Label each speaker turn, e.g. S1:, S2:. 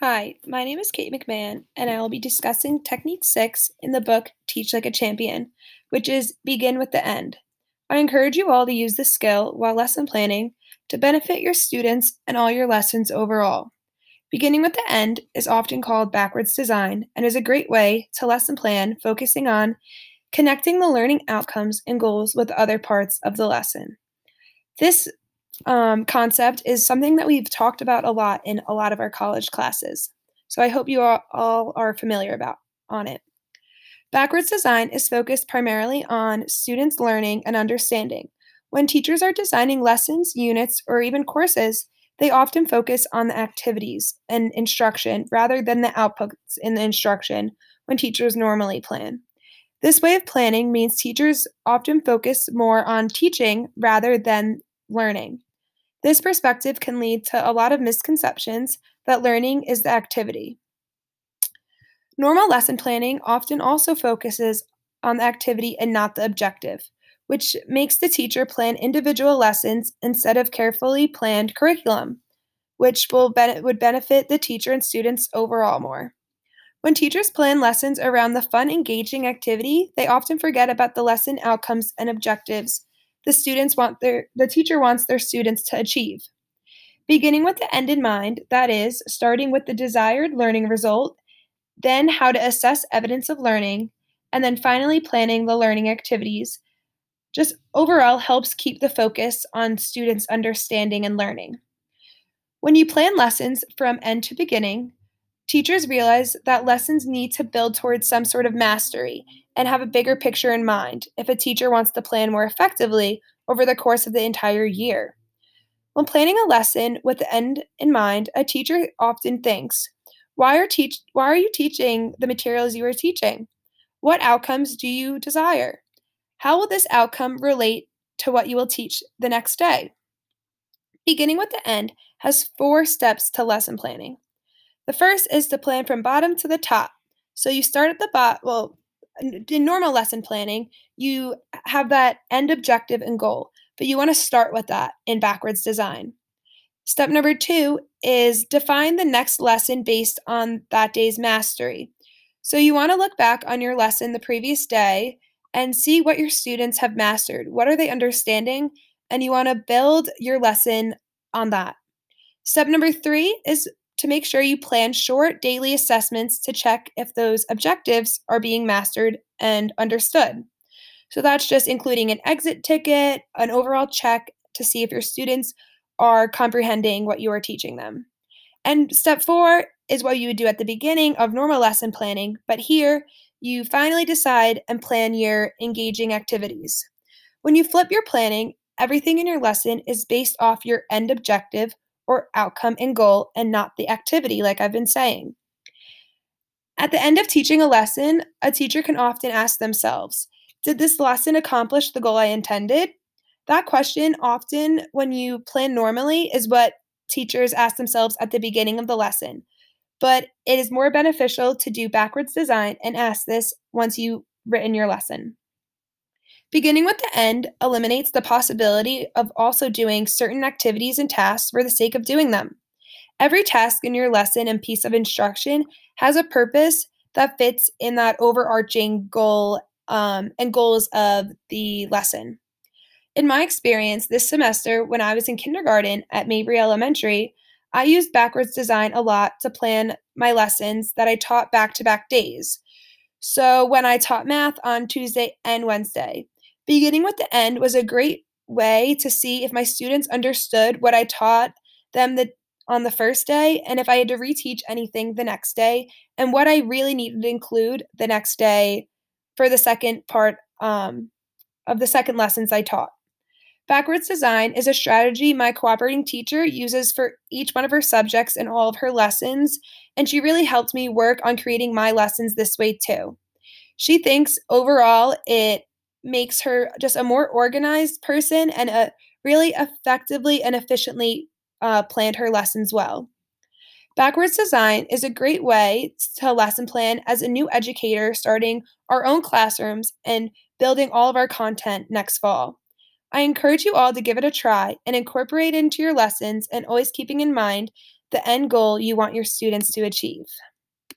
S1: Hi, my name is Kate McMahon, and I will be discussing Technique 6 in the book Teach Like a Champion, which is Begin with the End. I encourage you all to use this skill while lesson planning to benefit your students and all your lessons overall. Beginning with the end is often called backwards design and is a great way to lesson plan focusing on connecting the learning outcomes and goals with other parts of the lesson. This um, concept is something that we've talked about a lot in a lot of our college classes. So I hope you all, are familiar about on it. Backwards design is focused primarily on students' learning and understanding. When teachers are designing lessons, units, or even courses, they often focus on the activities and instruction rather than the outputs in the instruction when teachers normally plan. This way of planning means teachers often focus more on teaching rather than learning. This perspective can lead to a lot of misconceptions that learning is the activity. Normal lesson planning often also focuses on the activity and not the objective, which makes the teacher plan individual lessons instead of carefully planned curriculum, which will ben- would benefit the teacher and students overall more. When teachers plan lessons around the fun, engaging activity, they often forget about the lesson outcomes and objectives the students want their the teacher wants their students to achieve. Beginning with the end in mind, that is, starting with the desired learning result, then how to assess evidence of learning, and then finally planning the learning activities, just overall helps keep the focus on students' understanding and learning. When you plan lessons from end to beginning, teachers realize that lessons need to build towards some sort of mastery and have a bigger picture in mind if a teacher wants to plan more effectively over the course of the entire year. When planning a lesson with the end in mind, a teacher often thinks, why are, teach- why are you teaching the materials you are teaching? What outcomes do you desire? How will this outcome relate to what you will teach the next day? Beginning with the end has four steps to lesson planning. The first is to plan from bottom to the top. So you start at the bottom, well, in normal lesson planning, you have that end objective and goal, but you want to start with that in backwards design. Step number two is define the next lesson based on that day's mastery. So you want to look back on your lesson the previous day and see what your students have mastered. What are they understanding? And you want to build your lesson on that. Step number three is to make sure you plan short daily assessments to check if those objectives are being mastered and understood. So that's just including an exit ticket, an overall check to see if your students are comprehending what you are teaching them. And step four is what you would do at the beginning of normal lesson planning, but here you finally decide and plan your engaging activities. When you flip your planning, everything in your lesson is based off your end objective or outcome and goal and not the activity, like I've been saying. At the end of teaching a lesson, a teacher can often ask themselves, Did this lesson accomplish the goal I intended? That question, often when you plan normally, is what teachers ask themselves at the beginning of the lesson. But it is more beneficial to do backwards design and ask this once you've written your lesson. Beginning with the end eliminates the possibility of also doing certain activities and tasks for the sake of doing them. Every task in your lesson and piece of instruction has a purpose that fits in that overarching goal um, and goals of the lesson. In my experience this semester, when I was in kindergarten at Mabry Elementary, I used backwards design a lot to plan my lessons that I taught back to back days. So when I taught math on Tuesday and Wednesday, Beginning with the end was a great way to see if my students understood what I taught them the, on the first day and if I had to reteach anything the next day and what I really needed to include the next day for the second part um, of the second lessons I taught. Backwards design is a strategy my cooperating teacher uses for each one of her subjects in all of her lessons, and she really helped me work on creating my lessons this way too. She thinks overall it makes her just a more organized person and a really effectively and efficiently uh, planned her lessons well. Backwards design is a great way to lesson plan as a new educator starting our own classrooms and building all of our content next fall. I encourage you all to give it a try and incorporate into your lessons and always keeping in mind the end goal you want your students to achieve?